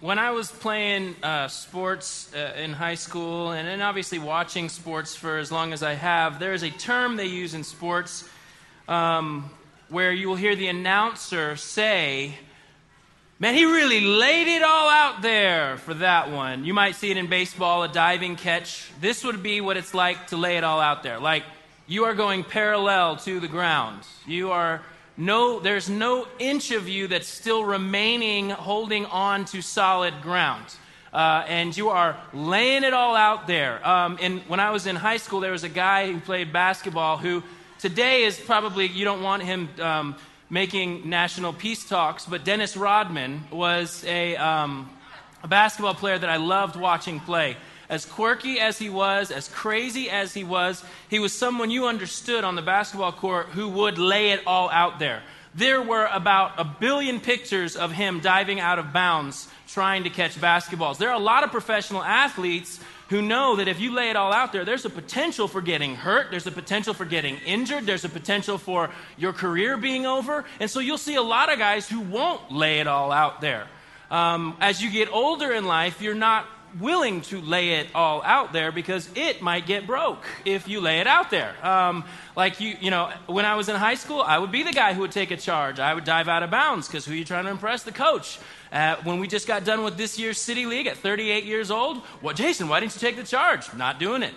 when I was playing uh, sports uh, in high school, and then obviously watching sports for as long as I have, there is a term they use in sports um, where you will hear the announcer say, Man, he really laid it all out there for that one. You might see it in baseball, a diving catch. This would be what it's like to lay it all out there. Like you are going parallel to the ground. You are no, there's no inch of you that's still remaining holding on to solid ground. Uh, and you are laying it all out there. Um, and when I was in high school, there was a guy who played basketball who today is probably, you don't want him um, making national peace talks, but Dennis Rodman was a, um, a basketball player that I loved watching play. As quirky as he was, as crazy as he was, he was someone you understood on the basketball court who would lay it all out there. There were about a billion pictures of him diving out of bounds trying to catch basketballs. There are a lot of professional athletes who know that if you lay it all out there, there's a potential for getting hurt, there's a potential for getting injured, there's a potential for your career being over. And so you'll see a lot of guys who won't lay it all out there. Um, as you get older in life, you're not willing to lay it all out there because it might get broke if you lay it out there. Um, like you, you know, when I was in high school, I would be the guy who would take a charge. I would dive out of bounds because who are you trying to impress? The coach. Uh, when we just got done with this year's City League at 38 years old, what, Jason, why didn't you take the charge? Not doing it.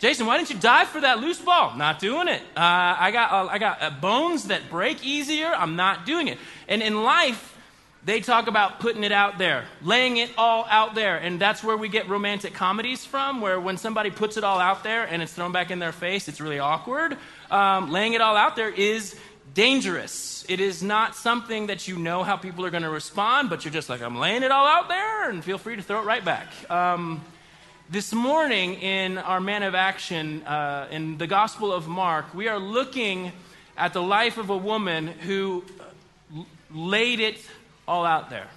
Jason, why didn't you dive for that loose ball? Not doing it. Uh, I got, uh, I got uh, bones that break easier. I'm not doing it. And in life, they talk about putting it out there, laying it all out there. And that's where we get romantic comedies from, where when somebody puts it all out there and it's thrown back in their face, it's really awkward. Um, laying it all out there is dangerous. It is not something that you know how people are going to respond, but you're just like, I'm laying it all out there, and feel free to throw it right back. Um, this morning, in our Man of Action, uh, in the Gospel of Mark, we are looking at the life of a woman who laid it all out there.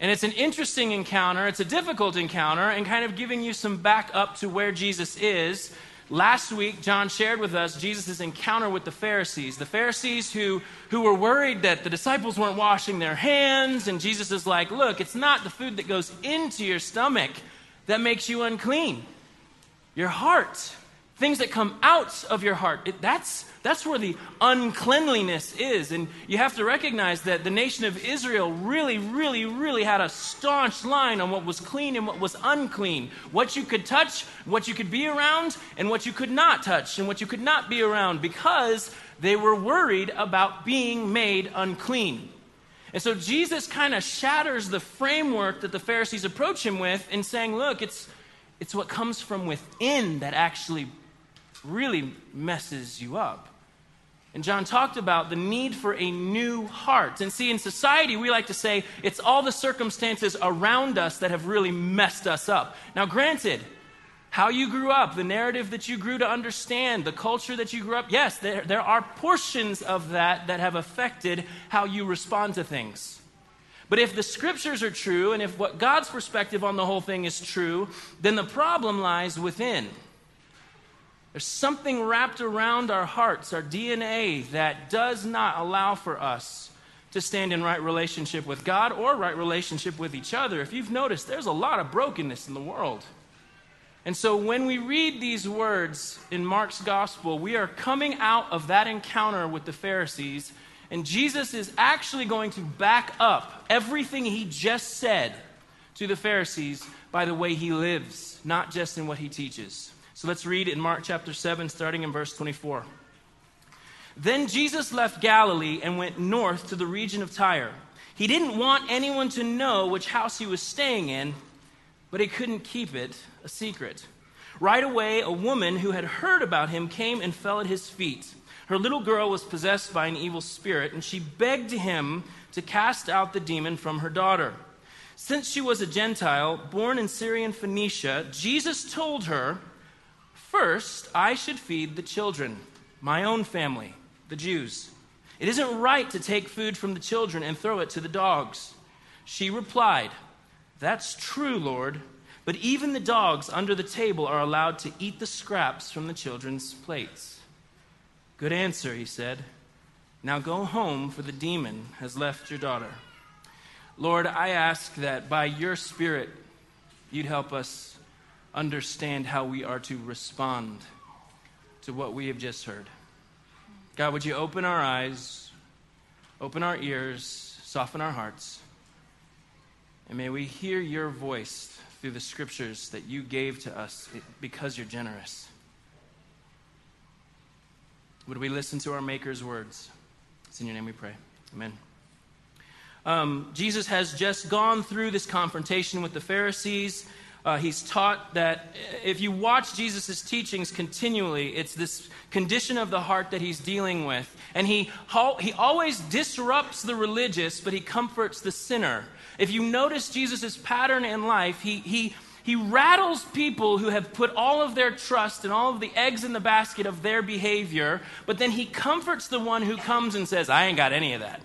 And it's an interesting encounter, it's a difficult encounter, and kind of giving you some back up to where Jesus is. Last week, John shared with us Jesus' encounter with the Pharisees. The Pharisees who, who were worried that the disciples weren't washing their hands, and Jesus is like, Look, it's not the food that goes into your stomach that makes you unclean. Your heart, things that come out of your heart, it, that's that's where the uncleanliness is. And you have to recognize that the nation of Israel really, really, really had a staunch line on what was clean and what was unclean. What you could touch, what you could be around, and what you could not touch, and what you could not be around because they were worried about being made unclean. And so Jesus kind of shatters the framework that the Pharisees approach him with in saying, look, it's, it's what comes from within that actually really messes you up. And John talked about the need for a new heart. And see, in society, we like to say it's all the circumstances around us that have really messed us up. Now, granted, how you grew up, the narrative that you grew to understand, the culture that you grew up, yes, there, there are portions of that that have affected how you respond to things. But if the scriptures are true, and if what God's perspective on the whole thing is true, then the problem lies within. There's something wrapped around our hearts, our DNA, that does not allow for us to stand in right relationship with God or right relationship with each other. If you've noticed, there's a lot of brokenness in the world. And so when we read these words in Mark's gospel, we are coming out of that encounter with the Pharisees, and Jesus is actually going to back up everything he just said to the Pharisees by the way he lives, not just in what he teaches. So let's read in Mark chapter 7, starting in verse 24. Then Jesus left Galilee and went north to the region of Tyre. He didn't want anyone to know which house he was staying in, but he couldn't keep it a secret. Right away, a woman who had heard about him came and fell at his feet. Her little girl was possessed by an evil spirit, and she begged him to cast out the demon from her daughter. Since she was a Gentile, born in Syrian Phoenicia, Jesus told her, First, I should feed the children, my own family, the Jews. It isn't right to take food from the children and throw it to the dogs. She replied, That's true, Lord, but even the dogs under the table are allowed to eat the scraps from the children's plates. Good answer, he said. Now go home, for the demon has left your daughter. Lord, I ask that by your Spirit, you'd help us understand how we are to respond to what we have just heard. God, would you open our eyes, open our ears, soften our hearts, and may we hear your voice through the scriptures that you gave to us because you're generous. Would we listen to our Maker's words? It's in your name we pray. Amen. Um, Jesus has just gone through this confrontation with the Pharisees. Uh, he's taught that if you watch Jesus' teachings continually, it's this condition of the heart that he's dealing with. And he, he always disrupts the religious, but he comforts the sinner. If you notice Jesus' pattern in life, he, he, he rattles people who have put all of their trust and all of the eggs in the basket of their behavior, but then he comforts the one who comes and says, I ain't got any of that.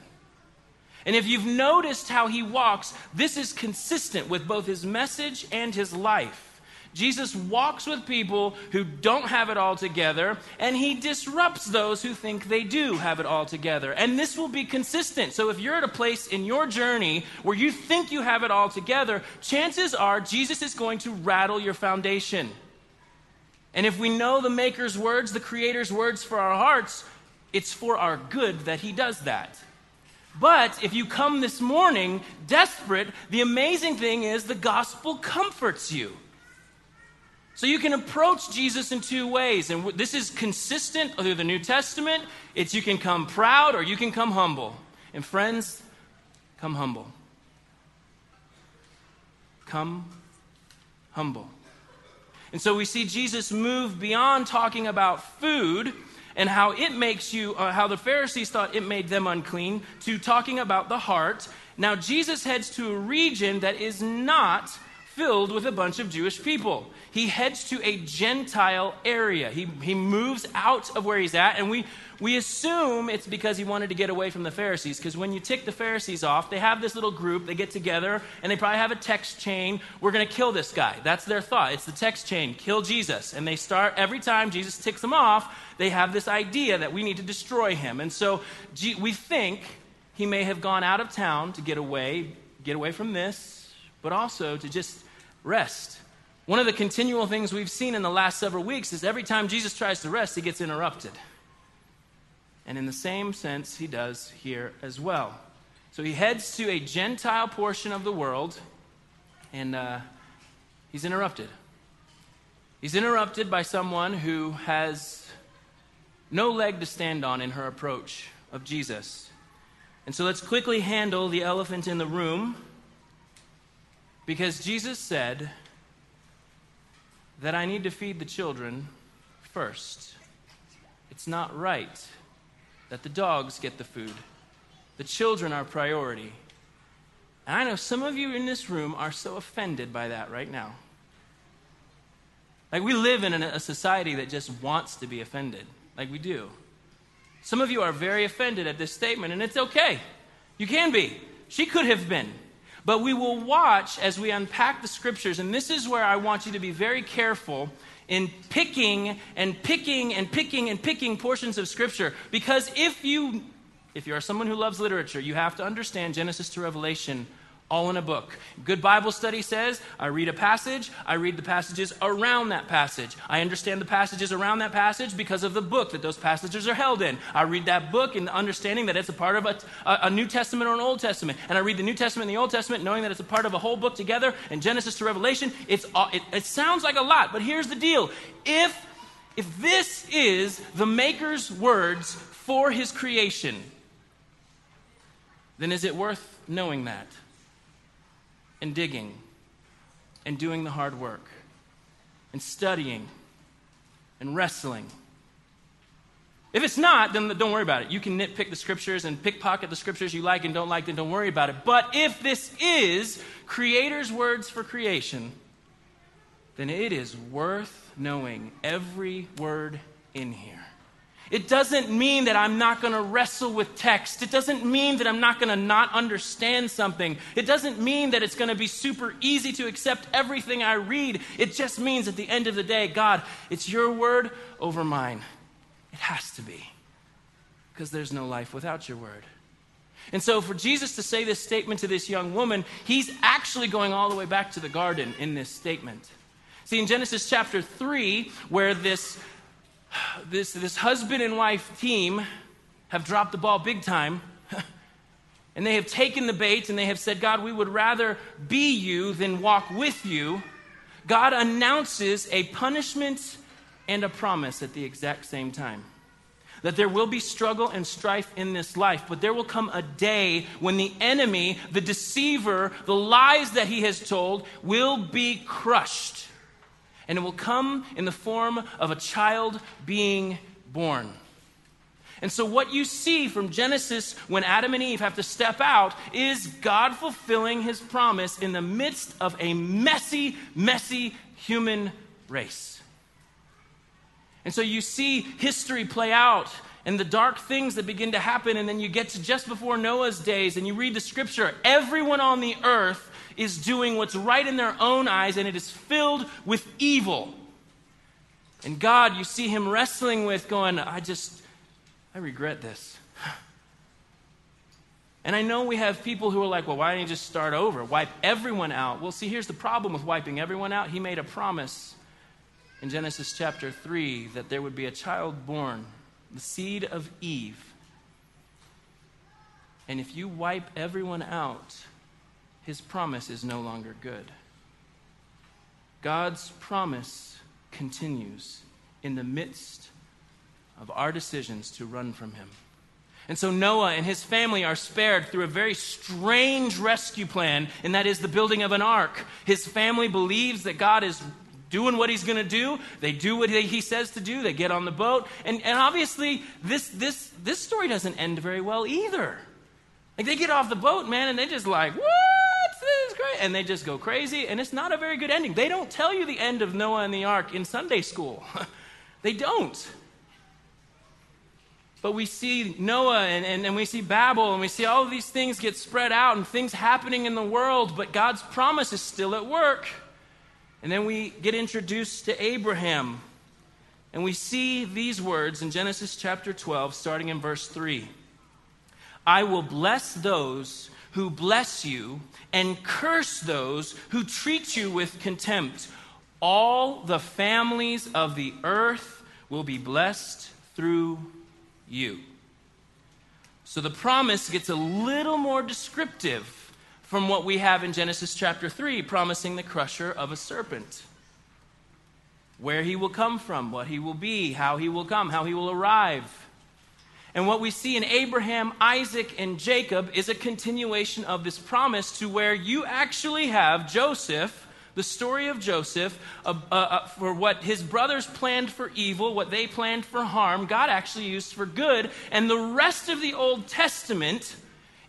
And if you've noticed how he walks, this is consistent with both his message and his life. Jesus walks with people who don't have it all together, and he disrupts those who think they do have it all together. And this will be consistent. So if you're at a place in your journey where you think you have it all together, chances are Jesus is going to rattle your foundation. And if we know the Maker's words, the Creator's words for our hearts, it's for our good that he does that. But if you come this morning desperate, the amazing thing is the gospel comforts you. So you can approach Jesus in two ways. And this is consistent through the New Testament. It's you can come proud or you can come humble. And friends, come humble. Come humble. And so we see Jesus move beyond talking about food and how it makes you, uh, how the Pharisees thought it made them unclean, to talking about the heart. Now, Jesus heads to a region that is not filled with a bunch of Jewish people. He heads to a Gentile area. He, he moves out of where he's at, and we, we assume it's because he wanted to get away from the Pharisees. Because when you tick the Pharisees off, they have this little group, they get together, and they probably have a text chain. We're going to kill this guy. That's their thought. It's the text chain kill Jesus. And they start, every time Jesus ticks them off, they have this idea that we need to destroy him. And so we think he may have gone out of town to get away, get away from this, but also to just rest. One of the continual things we've seen in the last several weeks is every time Jesus tries to rest, he gets interrupted. And in the same sense, he does here as well. So he heads to a Gentile portion of the world, and uh, he's interrupted. He's interrupted by someone who has no leg to stand on in her approach of Jesus. And so let's quickly handle the elephant in the room because Jesus said that I need to feed the children first. It's not right that the dogs get the food, the children are priority. And I know some of you in this room are so offended by that right now. Like, we live in a society that just wants to be offended. Like, we do. Some of you are very offended at this statement, and it's okay. You can be. She could have been. But we will watch as we unpack the scriptures, and this is where I want you to be very careful in picking and picking and picking and picking portions of scripture. Because if you if you are someone who loves literature, you have to understand Genesis to Revelation all in a book. Good Bible study says I read a passage, I read the passages around that passage. I understand the passages around that passage because of the book that those passages are held in. I read that book in the understanding that it's a part of a, a, New Testament or an Old Testament. And I read the New Testament and the Old Testament knowing that it's a part of a whole book together. And Genesis to Revelation, it's, it, it sounds like a lot, but here's the deal. If, if this is the Maker's words for his creation, then is it worth knowing that? And digging and doing the hard work and studying and wrestling. If it's not, then don't worry about it. You can nitpick the scriptures and pickpocket the scriptures you like and don't like, then don't worry about it. But if this is Creator's words for creation, then it is worth knowing every word in here. It doesn't mean that I'm not going to wrestle with text. It doesn't mean that I'm not going to not understand something. It doesn't mean that it's going to be super easy to accept everything I read. It just means at the end of the day, God, it's your word over mine. It has to be. Because there's no life without your word. And so, for Jesus to say this statement to this young woman, he's actually going all the way back to the garden in this statement. See, in Genesis chapter 3, where this, this, this husband and wife team have dropped the ball big time, and they have taken the bait and they have said, God, we would rather be you than walk with you, God announces a punishment and a promise at the exact same time that there will be struggle and strife in this life, but there will come a day when the enemy, the deceiver, the lies that he has told will be crushed. And it will come in the form of a child being born. And so, what you see from Genesis when Adam and Eve have to step out is God fulfilling his promise in the midst of a messy, messy human race. And so you see history play out and the dark things that begin to happen. And then you get to just before Noah's days and you read the scripture. Everyone on the earth is doing what's right in their own eyes and it is filled with evil. And God, you see him wrestling with, going, I just, I regret this. And I know we have people who are like, well, why don't you just start over? Wipe everyone out. Well, see, here's the problem with wiping everyone out. He made a promise in Genesis chapter 3 that there would be a child born, the seed of Eve. And if you wipe everyone out, his promise is no longer good. God's promise continues in the midst of our decisions to run from him. And so Noah and his family are spared through a very strange rescue plan, and that is the building of an ark. His family believes that God is doing what he's going to do. They do what he says to do. They get on the boat. And, and obviously, this, this, this story doesn't end very well either. Like, they get off the boat, man, and they just like, what? And they just go crazy. And it's not a very good ending. They don't tell you the end of Noah and the ark in Sunday school. they don't. But we see Noah and, and, and, we see Babel and we see all of these things get spread out and things happening in the world, but God's promise is still at work. And then we get introduced to Abraham. And we see these words in Genesis chapter 12, starting in verse 3. I will bless those who bless you, and curse those who treat you with contempt. All the families of the earth will be blessed through you. So the promise gets a little more descriptive from what we have in Genesis chapter 3, promising the crusher of a serpent. Where he will come from, what he will be, how he will come, how he will arrive. And what we see in Abraham, Isaac, and Jacob is a continuation of this promise to where you actually have Joseph, the story of Joseph, uh, uh, uh, for what his brothers planned for evil, what they planned for harm, God actually used for good. And the rest of the Old Testament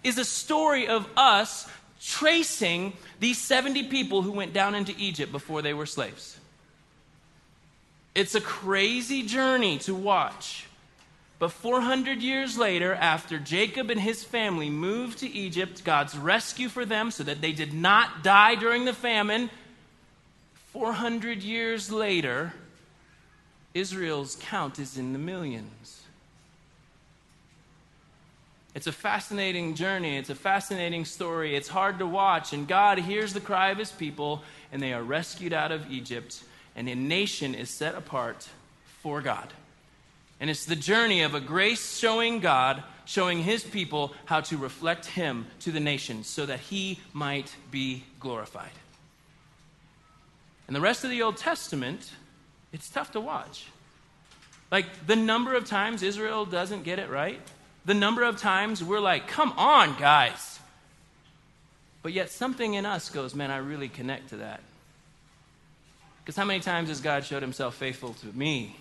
is a story of us tracing these 70 people who went down into Egypt before they were slaves. It's a crazy journey to watch. But 400 years later, after Jacob and his family moved to Egypt, God's rescue for them so that they did not die during the famine, 400 years later, Israel's count is in the millions. It's a fascinating journey. It's a fascinating story. It's hard to watch. And God hears the cry of his people, and they are rescued out of Egypt, and a nation is set apart for God. And it's the journey of a grace showing God, showing his people how to reflect him to the nations so that he might be glorified. And the rest of the Old Testament, it's tough to watch. Like the number of times Israel doesn't get it right the number of times we're like, come on, guys. But yet something in us goes, man, I really connect to that. Because how many times has God showed himself faithful to me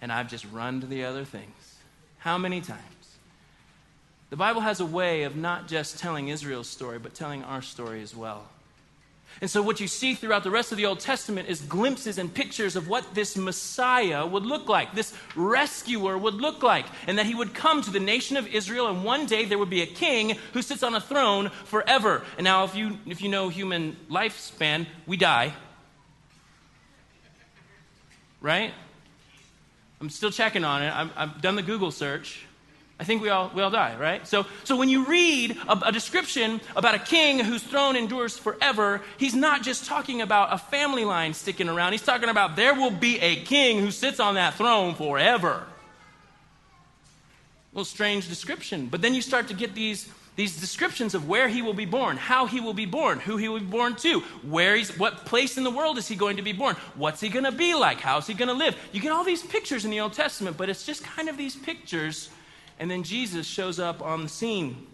and I've just run to the other things? How many times? The Bible has a way of not just telling Israel's story, but telling our story as well. And so, what you see throughout the rest of the Old Testament is glimpses and pictures of what this Messiah would look like, this rescuer would look like, and that he would come to the nation of Israel, and one day there would be a king who sits on a throne forever. And now, if you, if you know human lifespan, we die. Right? I'm still checking on it. i have done the Google search. I think we all, we all die, right? So, so when you read a, a, description about a king whose throne endures forever, he's not just talking about a family line sticking around. He's talking about there will be a king who sits on that throne forever. A little strange description. But then you start to get these, these descriptions of where he will be born, how he will be born, who he will be born to, where he's, what place in the world is he going to be born, what's he going to be like, how's he going to live. You get all these pictures in the Old Testament, but it's just kind of these pictures and then Jesus shows up on the scene.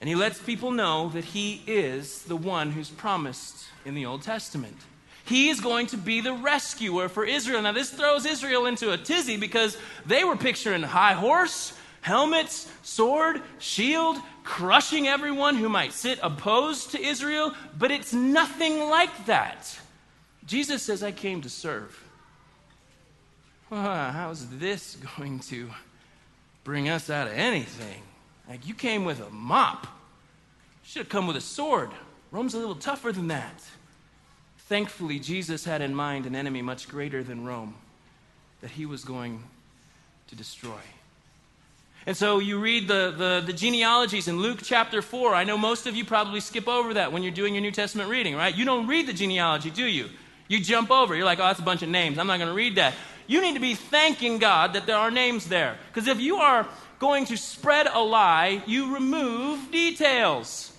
And he lets people know that he is the one who's promised in the Old Testament. He is going to be the rescuer for Israel. Now, this throws Israel into a tizzy because they were picturing high horse, helmets, sword, shield, crushing everyone who might sit opposed to Israel, but it's nothing like that. Jesus says, I came to serve. how's this going to bring us out of anything. Like, you came with a mop. Should have come with a sword. Rome's a little tougher than that. Thankfully, Jesus had in mind an enemy much greater than Rome that he was going to destroy. And so you read the, the, the, genealogies in Luke chapter 4. I know most of you probably skip over that when you're doing your New Testament reading, right? You don't read the genealogy, do you? You jump over. You're like, oh, that's a bunch of names. I'm not going to read that you need to be thanking God that there are names there. Because if you are going to spread a lie, you remove details.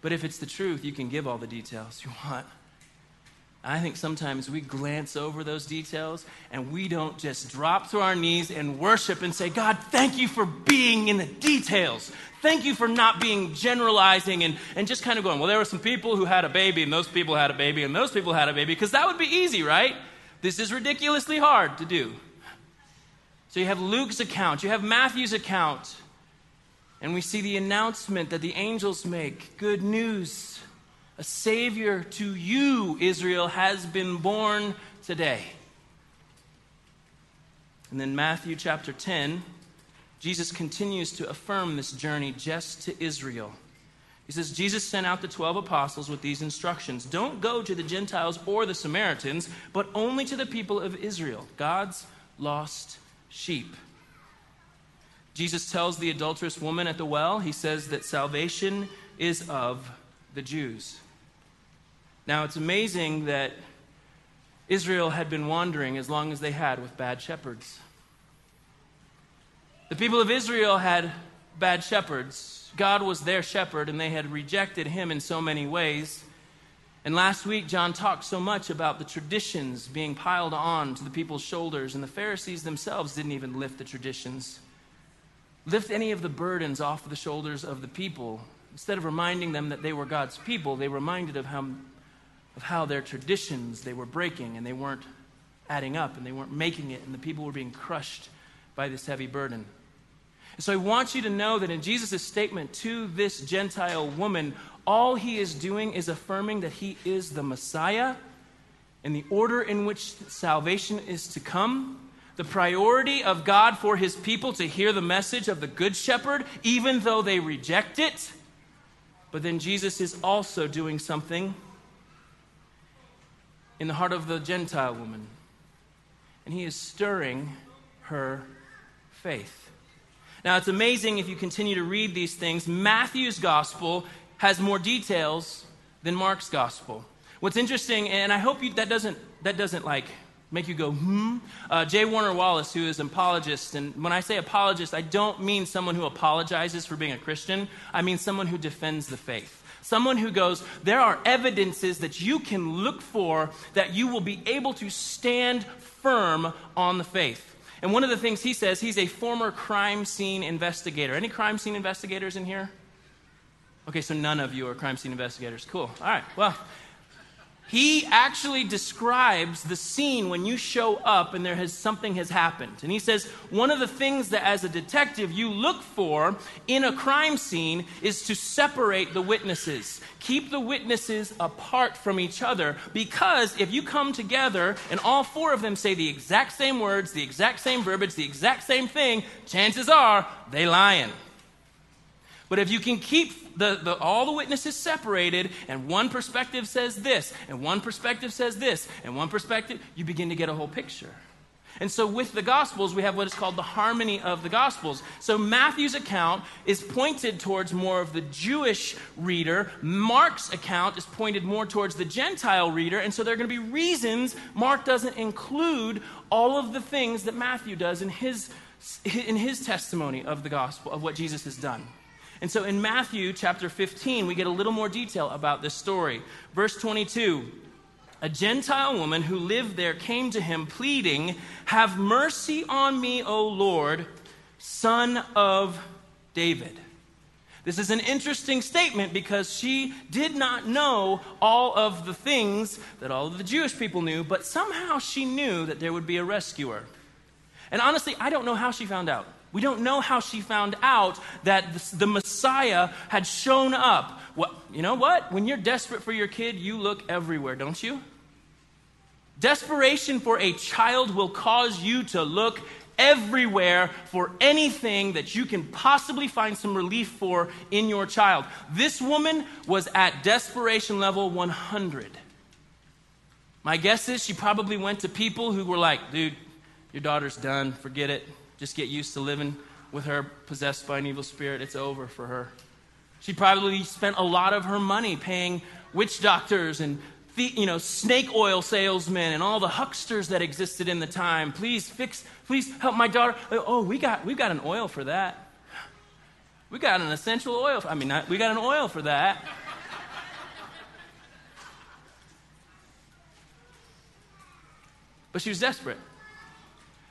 But if it's the truth, you can give all the details you want. I think sometimes we glance over those details and we don't just drop to our knees and worship and say, God, thank you for being in the details. Thank you for not being generalizing and, and just kind of going, well, there were some people who had a baby and those people had a baby and those people had a baby, because that would be easy, right? This is ridiculously hard to do. So you have Luke's account, you have Matthew's account, and we see the announcement that the angels make good news. A Savior to you, Israel, has been born today. And then Matthew chapter 10, Jesus continues to affirm this journey just to Israel. He says, Jesus sent out the 12 apostles with these instructions Don't go to the Gentiles or the Samaritans, but only to the people of Israel, God's lost sheep. Jesus tells the adulterous woman at the well, he says that salvation is of the Jews. Now, it's amazing that Israel had been wandering as long as they had with bad shepherds. The people of Israel had bad shepherds God was their shepherd and they had rejected him in so many ways. And last week, John talked so much about the traditions being piled on to the people's shoulders, and the Pharisees themselves didn't even lift the traditions, lift any of the burdens off the shoulders of the people. Instead of reminding them that they were God's people, they reminded of how, of how their traditions they were breaking and they weren't adding up and they weren't making it, and the people were being crushed by this heavy burden. So I want you to know that in Jesus' statement to this Gentile woman, all he is doing is affirming that he is the Messiah and the order in which salvation is to come. The priority of God for his people to hear the message of the Good Shepherd, even though they reject it. But then Jesus is also doing something in the heart of the Gentile woman. And he is stirring her faith. Now, it's amazing if you continue to read these things. Matthew's gospel has more details than Mark's gospel. What's interesting, and I hope you, that doesn't that doesn't like make you go hmm. Uh, J. Warner Wallace, who is an apologist, and when I say apologist, I don't mean someone who apologizes for being a Christian. I mean someone who defends the faith. Someone who goes, there are evidences that you can look for that you will be able to stand firm on the faith. And one of the things he says, he's a former crime scene investigator. Any crime scene investigators in here? Okay, so none of you are crime scene investigators. Cool. All right. Well, he actually describes the scene when you show up and there has something has happened. And he says one of the things that as a detective you look for in a crime scene is to separate the witnesses. Keep the witnesses apart from each other because if you come together and all four of them say the exact same words, the exact same verbiage, the exact same thing, chances are they lying. But if you can keep the, the, all the witnesses separated, and one perspective says this, and one perspective says this, and one perspective, you begin to get a whole picture. And so, with the Gospels, we have what is called the harmony of the Gospels. So, Matthew's account is pointed towards more of the Jewish reader. Mark's account is pointed more towards the Gentile reader. And so, there are going to be reasons Mark doesn't include all of the things that Matthew does in his, in his testimony of the Gospel, of what Jesus has done. And so, in Matthew chapter 15, we get a little more detail about this story. Verse 22 a Gentile woman who lived there came to him, pleading, Have mercy on me, O Lord, son of David. This is an interesting statement because she did not know all of the things that all of the Jewish people knew, but somehow she knew that there would be a rescuer. And honestly, I don't know how she found out. We don't know how she found out that the Messiah had shown up. Well, you know what? When you're desperate for your kid, you look everywhere, don't you? Desperation for a child will cause you to look everywhere for anything that you can possibly find some relief for in your child. This woman was at desperation level 100. My guess is she probably went to people who were like, dude, your daughter's done, forget it. Just get used to living with her possessed by an evil spirit. It's over for her. She probably spent a lot of her money paying witch doctors and you know, snake oil salesmen and all the hucksters that existed in the time. Please fix, please help my daughter. Oh, we got, we got an oil for that. We got an essential oil. For, I mean, we got an oil for that. But she was desperate.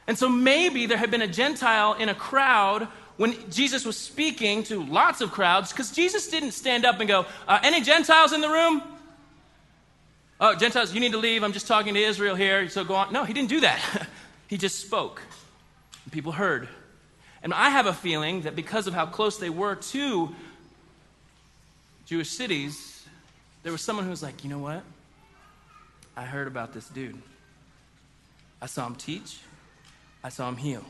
And so maybe there had been a Gentile in a crowd when Jesus was speaking to lots of crowds, because Jesus didn't stand up and go, uh, Any Gentiles in the room? Oh, Gentiles, you need to leave. I'm just talking to Israel here, so go on. No, he didn't do that. he just spoke. And people heard. And I have a feeling that because of how close they were to Jewish cities, there was someone who was like, you know what? I heard about this dude. I saw him teach, I saw him heal.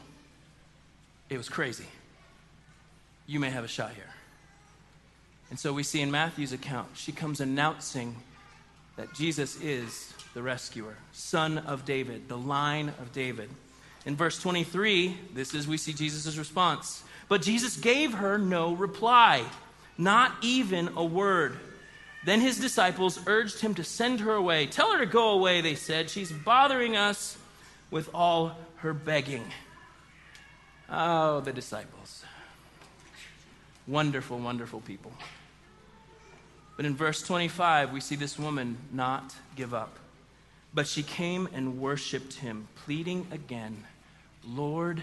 It was crazy. You may have a shot here. And so we see in Matthew's account, she comes announcing that Jesus is the rescuer, son of David, the line of David. In verse 23, this is we see Jesus' response. But Jesus gave her no reply, not even a word. Then his disciples urged him to send her away. Tell her to go away, they said. She's bothering us with all her begging. Oh, the disciples. Wonderful, wonderful people. But in verse 25, we see this woman not give up. But she came and worshiped him, pleading again, Lord,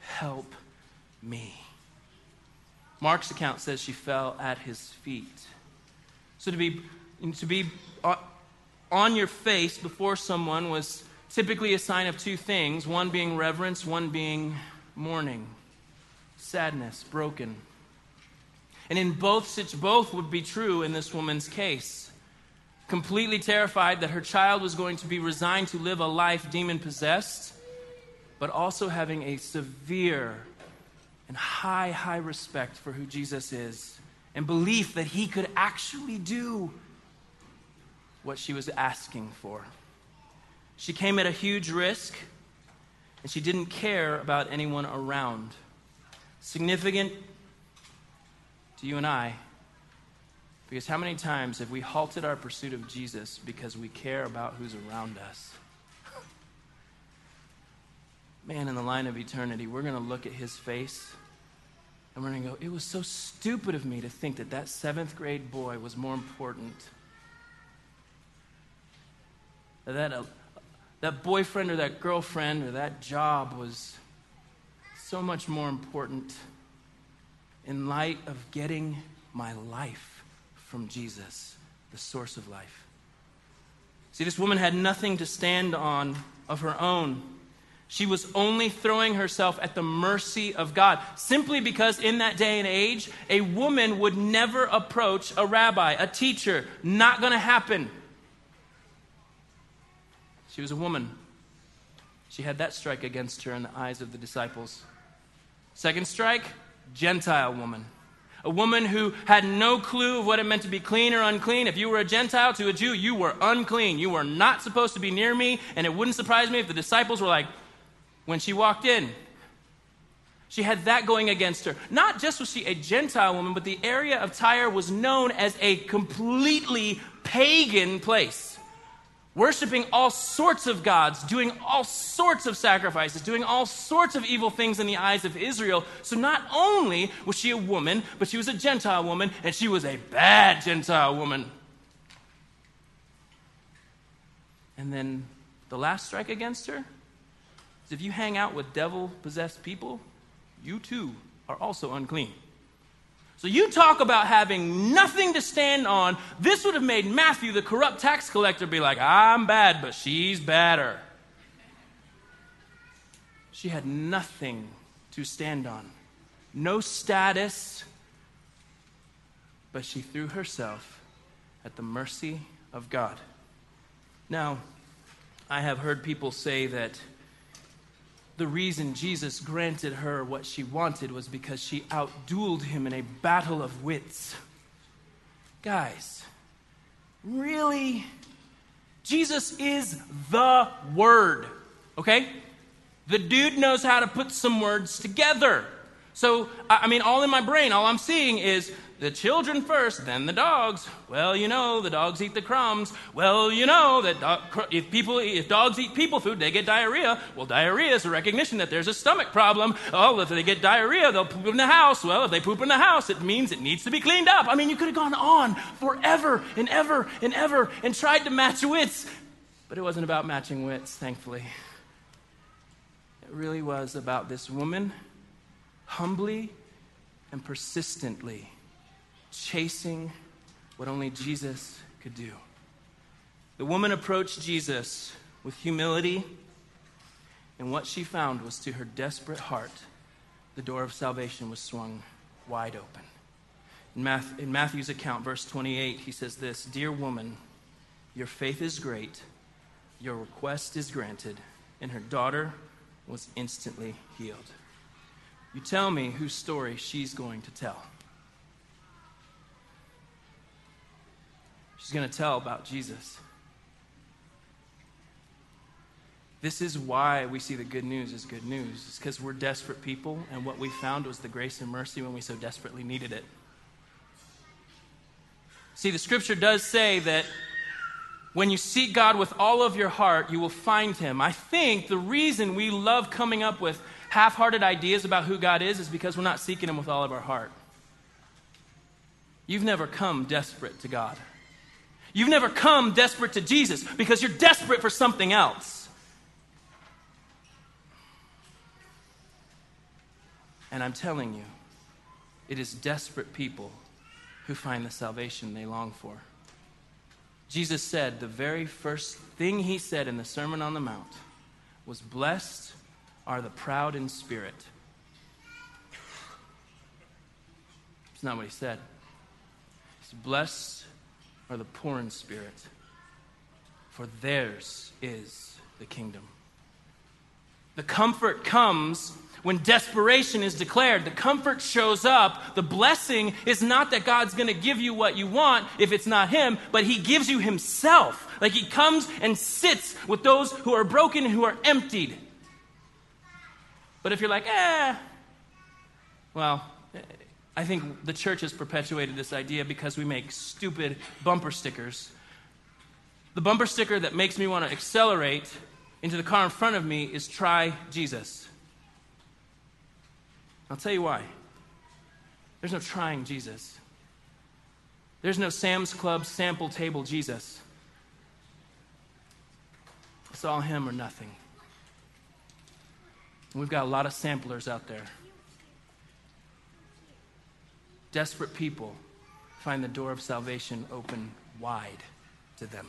help me. Mark's account says she fell at his feet. So to be, to be uh, on your face before someone was typically a sign of two things one being reverence, one being mourning, sadness, broken. And in both, both would be true in this woman's case. Completely terrified that her child was going to be resigned to live a life demon possessed, but also having a severe and high, high respect for who Jesus is and belief that he could actually do what she was asking for. She came at a huge risk, and she didn't care about anyone around. Significant to you and I. Because how many times have we halted our pursuit of Jesus because we care about who's around us? Man, in the line of eternity, we're going to look at his face and we're going to go, it was so stupid of me to think that that seventh grade boy was more important. That, uh, that boyfriend or that girlfriend or that job was so much more important in light of getting my life from Jesus, the source of life. See, this woman had nothing to stand on of her own. She was only throwing herself at the mercy of God, simply because in that day and age, a woman would never approach a rabbi, a teacher. Not going to happen. She was a woman. She had that strike against her in the eyes of the disciples. Second strike, Gentile woman. A woman who had no clue of what it meant to be clean or unclean. If you were a Gentile to a Jew, you were unclean. You were not supposed to be near me, and it wouldn't surprise me if the disciples were like, when she walked in. She had that going against her. Not just was she a Gentile woman, but the area of Tyre was known as a completely pagan place worshiping all sorts of gods, doing all sorts of sacrifices, doing all sorts of evil things in the eyes of Israel. So not only was she a woman, but she was a Gentile woman, and she was a bad Gentile woman. And then the last strike against her is if you hang out with devil possessed people, you too are also unclean. So you talk about having nothing to stand on. This would have made Matthew, the corrupt tax collector, be like, I'm bad, but she's badder. She had nothing to stand on, no status, but she threw herself at the mercy of God. Now, I have heard people say that the reason Jesus granted her what she wanted was because she outdueled him in a battle of wits. Guys, really? Jesus is the Word, okay? The dude knows how to put some words together. So, I mean, all in my brain, all I'm seeing is the children first, then the dogs. Well, you know, the dogs eat the crumbs. Well, you know that if people, if dogs eat people food, they get diarrhea. Well, diarrhea is a recognition that there's a stomach problem. Oh, if they get diarrhea, they'll poop in the house. Well, if they poop in the house, it means it needs to be cleaned up. I mean, you could have gone on forever and ever and ever and tried to match wits, but it wasn't about matching wits, thankfully. It really was about this woman humbly and persistently chasing what only Jesus could do. The woman approached Jesus with humility, and what she found was to her desperate heart, the door of salvation was swung wide open. In, in Matthew's account, verse 28, he says this Dear woman, your faith is great, your request is granted, and her daughter was instantly healed. You tell me whose story she's going to tell. She's going to tell about Jesus. This is why we see the good news as good news. It's because we're desperate people, and what we found was the grace and mercy when we so desperately needed it. See, the scripture does say that when you seek God with all of your heart, you will find him. I think the reason we love coming up with half hearted ideas about who God is is because we're not seeking him with all of our heart. You've never come desperate to God. You've never come desperate to Jesus because you're desperate for something else. And I'm telling you, it is desperate people who find the salvation they long for. Jesus said the very first thing he said in the Sermon on the Mount was, Blessed are the proud in spirit. It's not what he said. Said, Blessed are the poor in spirit, for theirs is the kingdom. The comfort comes when desperation is declared. The comfort shows up. The blessing is not that God's going to give you what you want if it's not Him, but He gives you Himself. Like He comes and sits with those who are broken and who are emptied. But if you're like, eh, well, I think the church has perpetuated this idea because we make stupid bumper stickers. The bumper sticker that makes me want to accelerate into the car in front of me is try Jesus. I'll tell you why. There's no trying Jesus. There's no Sam's Club sample table Jesus. It's all him or nothing. We've got a lot of samplers out there. Desperate people find the door of salvation open wide to them.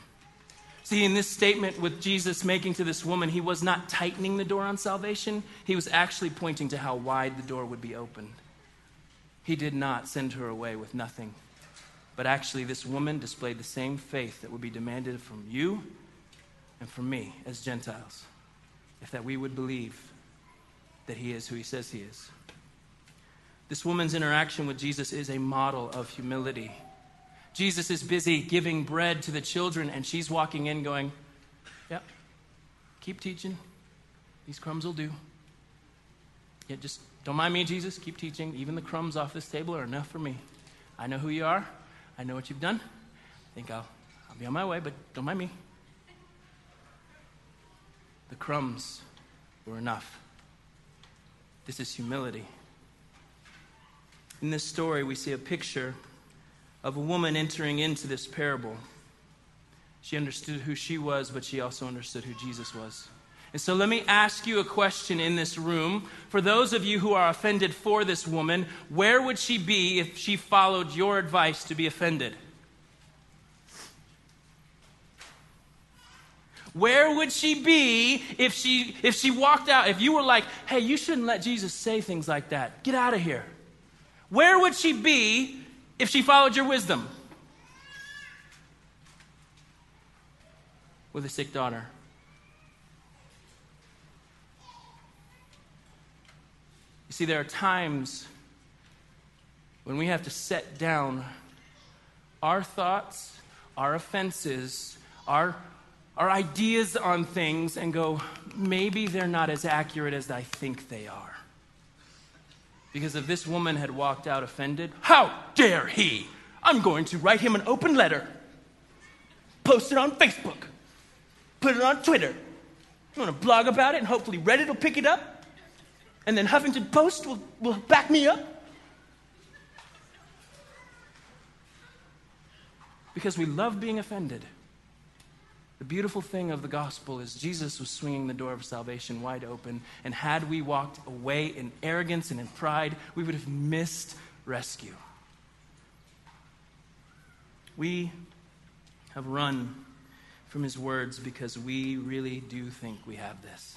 See, in this statement with Jesus making to this woman, he was not tightening the door on salvation. He was actually pointing to how wide the door would be opened. He did not send her away with nothing. But actually, this woman displayed the same faith that would be demanded from you and from me as Gentiles, if that we would believe that he is who he says he is. This woman's interaction with Jesus is a model of humility. Jesus is busy giving bread to the children, and she's walking in going, Yep, keep teaching. These crumbs will do. Yeah, just don't mind me, Jesus. Keep teaching. Even the crumbs off this table are enough for me. I know who you are. I know what you've done. I think I'll, I'll be on my way, but don't mind me. The crumbs were enough. This is humility. In this story, we see a picture of a woman entering into this parable. She understood who she was, but she also understood who Jesus was. And so let me ask you a question in this room. For those of you who are offended for this woman, where would she be if she followed your advice to be offended? Where would she be if she if she walked out if you were like, "Hey, you shouldn't let Jesus say things like that. Get out of here." Where would she be if she followed your wisdom? With a sick daughter. You see, there are times when we have to set down our thoughts, our offenses, our, our ideas on things, and go, maybe they're not as accurate as I think they are. Because if this woman had walked out offended, how dare he? I'm going to write him an open letter, post it on Facebook, put it on Twitter. I'm going to blog about it, and hopefully Reddit will pick it up and then Huffington Post will, will back me up. Because we love being offended. The beautiful thing of the gospel is Jesus was swinging the door of salvation wide open, and had we walked away in arrogance and in pride, we would have missed rescue. We have run from his words because we really do think we have this.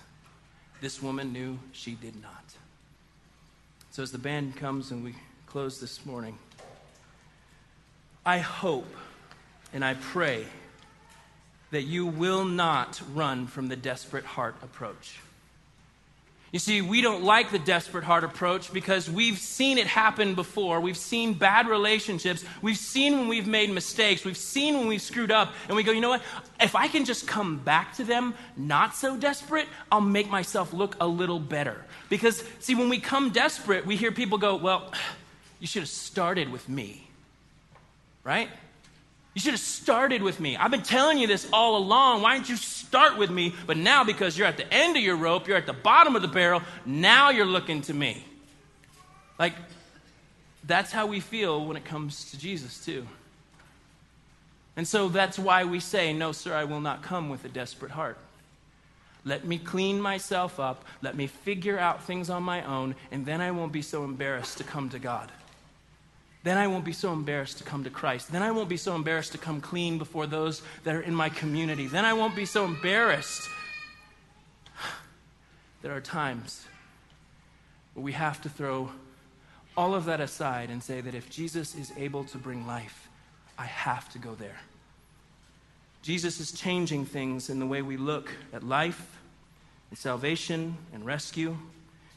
This woman knew she did not. So, as the band comes and we close this morning, I hope and I pray that you will not run from the desperate heart approach. You see, we don't like the desperate heart approach because we've seen it happen before. We've seen bad relationships. We've seen when we've made mistakes. We've seen when we've screwed up. And we go, you know what? If I can just come back to them not so desperate, I'll make myself look a little better. Because, see, when we come desperate, we hear people go, well, you should have started with me. Right? You should have started with me. I've been telling you this all along. Why didn't you start with me? But now, because you're at the end of your rope, you're at the bottom of the barrel, now you're looking to me. Like, that's how we feel when it comes to Jesus, too. And so that's why we say, No, sir, I will not come with a desperate heart. Let me clean myself up. Let me figure out things on my own, and then I won't be so embarrassed to come to God. Then I won't be so embarrassed to come to Christ. Then I won't be so embarrassed to come clean before those that are in my community. Then I won't be so embarrassed. There are times where we have to throw all of that aside and say that if Jesus is able to bring life, I have to go there. Jesus is changing things in the way we look at life and salvation and rescue.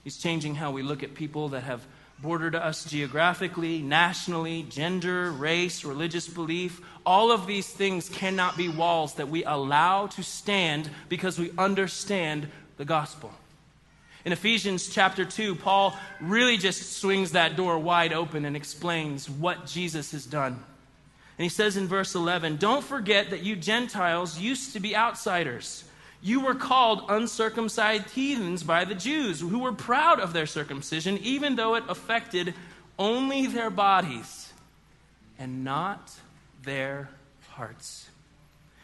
He's changing how we look at people that have bordered us geographically, nationally, gender, race, religious belief. All of these things cannot be walls that we allow to stand because we understand the gospel. In Ephesians chapter 2, Paul really just swings that door wide open and explains what Jesus has done. And he says in verse 11, Don't forget that you Gentiles used to be outsiders you were called uncircumcised heathens by the Jews, who were proud of their circumcision, even though it affected only their bodies and not their hearts.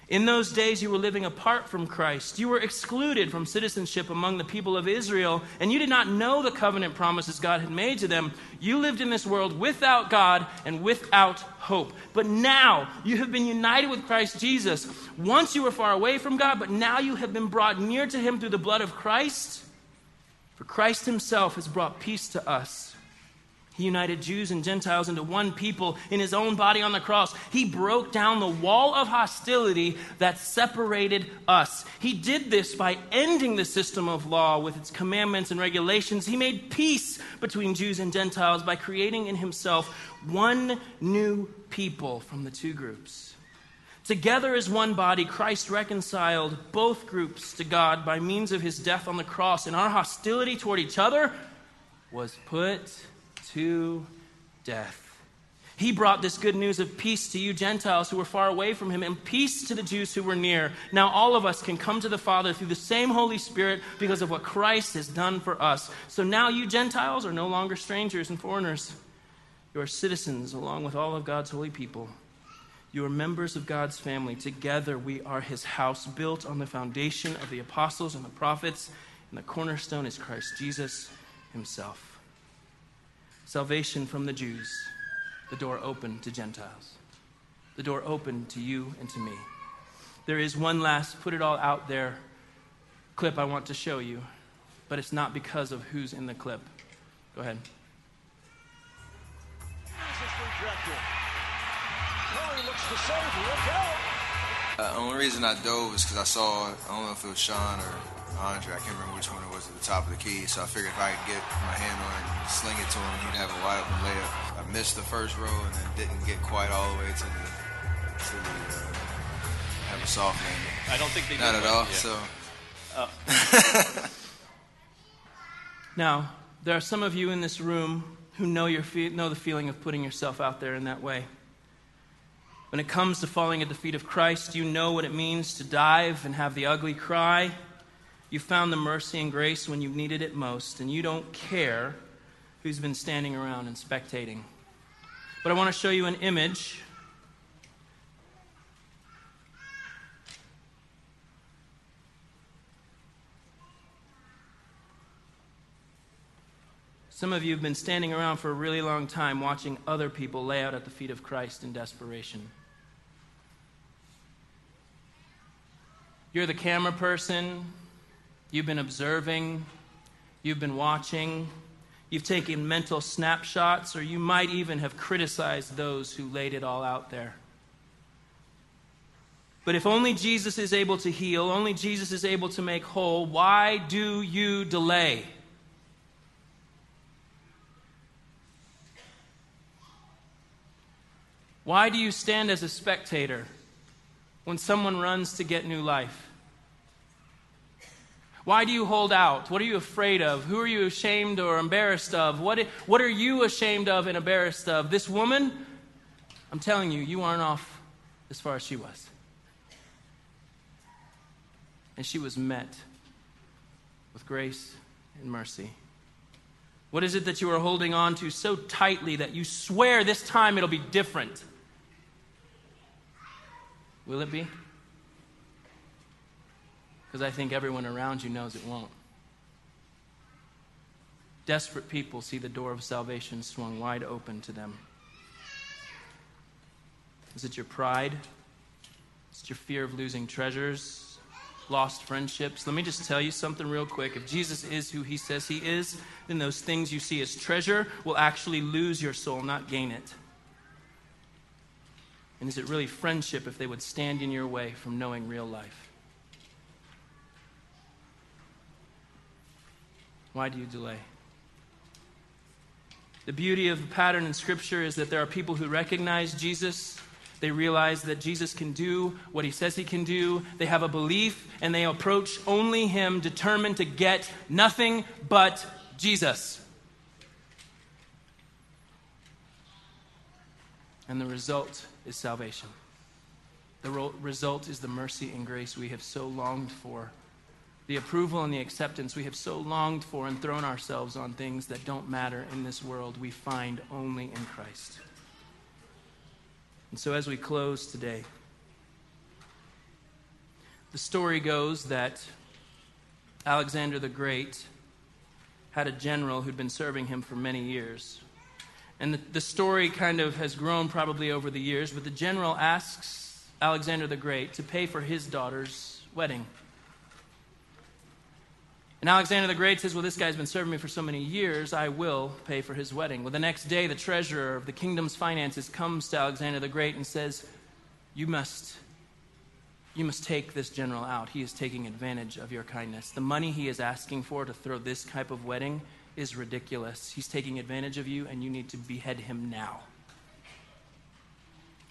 In those days, you were living apart from Christ. You were excluded from citizenship among the people of Israel, and you did not know the covenant promises God had made to them. You lived in this world without God and without hope. But now you have been united with Christ Jesus. Once you were far away from God, but now you have been brought near to Him through the blood of Christ. For Christ Himself has brought peace to us he united Jews and Gentiles into one people in his own body on the cross. He broke down the wall of hostility that separated us. He did this by ending the system of law with its commandments and regulations. He made peace between Jews and Gentiles by creating in himself one new people from the two groups. Together as one body, Christ reconciled both groups to God by means of his death on the cross, and our hostility toward each other was put to death. He brought this good news of peace to you Gentiles who were far away from him, and peace to the Jews who were near. Now all of us can come to the Father through the same Holy Spirit because of what Christ has done for us. So now you Gentiles are no longer strangers and foreigners. You are citizens along with all of God's holy people. You are members of God's family. Together we are his house, built on the foundation of the apostles and the prophets, and the cornerstone is Christ Jesus himself. Salvation from the Jews, the door open to Gentiles, the door open to you and to me. There is one last, put it all out there clip I want to show you, but it's not because of who's in the clip. Go ahead. out. Uh, the only reason I dove is because I saw, I don't know if it was Sean or Andre, I can't remember which one it was at the top of the key. So I figured if I could get my hand on it and sling it to him, he'd have a wide open layup. I missed the first row and then didn't get quite all the way to the, to the uh, have a soft landing. I don't think they Not did at all, yeah. so. Oh. Now, there are some of you in this room who know, your fe- know the feeling of putting yourself out there in that way. When it comes to falling at the feet of Christ, you know what it means to dive and have the ugly cry. You found the mercy and grace when you needed it most, and you don't care who's been standing around and spectating. But I want to show you an image. Some of you have been standing around for a really long time watching other people lay out at the feet of Christ in desperation. You're the camera person. You've been observing. You've been watching. You've taken mental snapshots, or you might even have criticized those who laid it all out there. But if only Jesus is able to heal, only Jesus is able to make whole, why do you delay? Why do you stand as a spectator when someone runs to get new life? Why do you hold out? What are you afraid of? Who are you ashamed or embarrassed of? What, what are you ashamed of and embarrassed of? This woman, I'm telling you, you aren't off as far as she was. And she was met with grace and mercy. What is it that you are holding on to so tightly that you swear this time it'll be different? Will it be? Because I think everyone around you knows it won't. Desperate people see the door of salvation swung wide open to them. Is it your pride? Is it your fear of losing treasures, lost friendships? Let me just tell you something real quick. If Jesus is who he says he is, then those things you see as treasure will actually lose your soul, not gain it. And is it really friendship if they would stand in your way from knowing real life? Why do you delay? The beauty of the pattern in Scripture is that there are people who recognize Jesus. They realize that Jesus can do what he says he can do. They have a belief and they approach only him, determined to get nothing but Jesus. And the result is salvation. The result is the mercy and grace we have so longed for, the approval and the acceptance we have so longed for and thrown ourselves on things that don't matter in this world, we find only in Christ. And so, as we close today, the story goes that Alexander the Great had a general who'd been serving him for many years. And the, the, story kind of has grown probably over the years, but the general asks Alexander the Great to pay for his daughter's wedding. And Alexander the Great says, Well, this guy's been serving me for so many years, I will pay for his wedding. Well, the next day, the treasurer of the kingdom's finances comes to Alexander the Great and says, You must. You must take this general out. He is taking advantage of your kindness. The money he is asking for to throw this type of wedding is ridiculous. He's taking advantage of you, and you need to behead him now.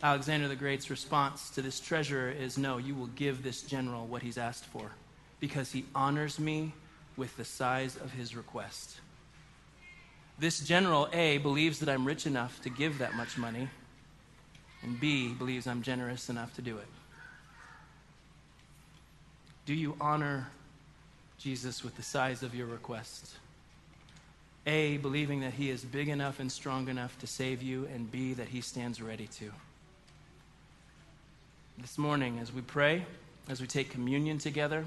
Alexander the Great's response to this treasurer is no, you will give this general what he's asked for because he honors me with the size of his request. This general, A, believes that I'm rich enough to give that much money, and B, believes I'm generous enough to do it. Do you honor Jesus with the size of your request? A, believing that he is big enough and strong enough to save you, and B, that he stands ready to this morning as we pray, as we take communion together,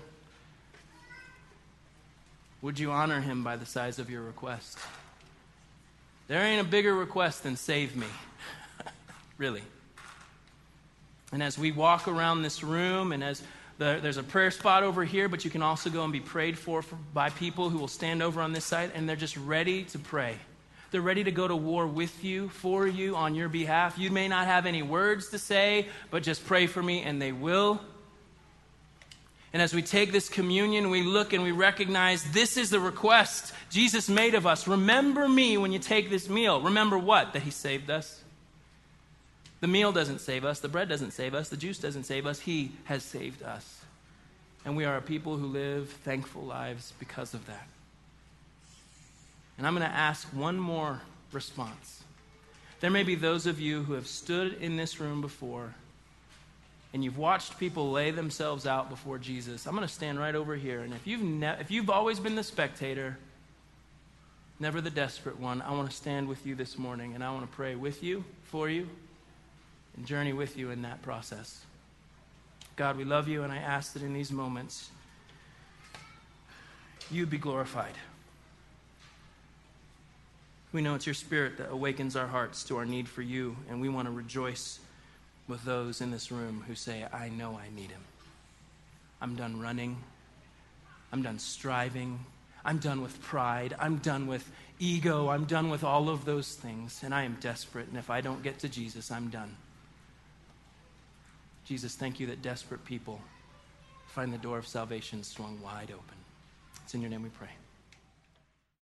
would you honor him by the size of your request? There ain't a bigger request than save me, really. And as we walk around this room, and as the, there's a prayer spot over here, but you can also go and be prayed for, for by people who will stand over on this side, and they're just ready to pray. They're ready to go to war with you, for you, on your behalf. You may not have any words to say, but just pray for me, and they will. And as we take this communion, we look and we recognize this is the request Jesus made of us. Remember me when you take this meal. Remember what? That He saved us. The meal doesn't save us, the bread doesn't save us, the juice doesn't save us. He has saved us. And we are a people who live thankful lives because of that. And I'm going to ask one more response. There may be those of you who have stood in this room before and you've watched people lay themselves out before Jesus. I'm going to stand right over here. And if you've, ne- if you've always been the spectator, never the desperate one, I want to stand with you this morning and I want to pray with you, for you, and journey with you in that process. God, we love you, and I ask that in these moments, you be glorified. We know it's your spirit that awakens our hearts to our need for you, and we want to rejoice with those in this room who say, I know I need him. I'm done running. I'm done striving. I'm done with pride. I'm done with ego. I'm done with all of those things, and I am desperate. And if I don't get to Jesus, I'm done. Jesus, thank you that desperate people find the door of salvation swung wide open. It's in your name we pray.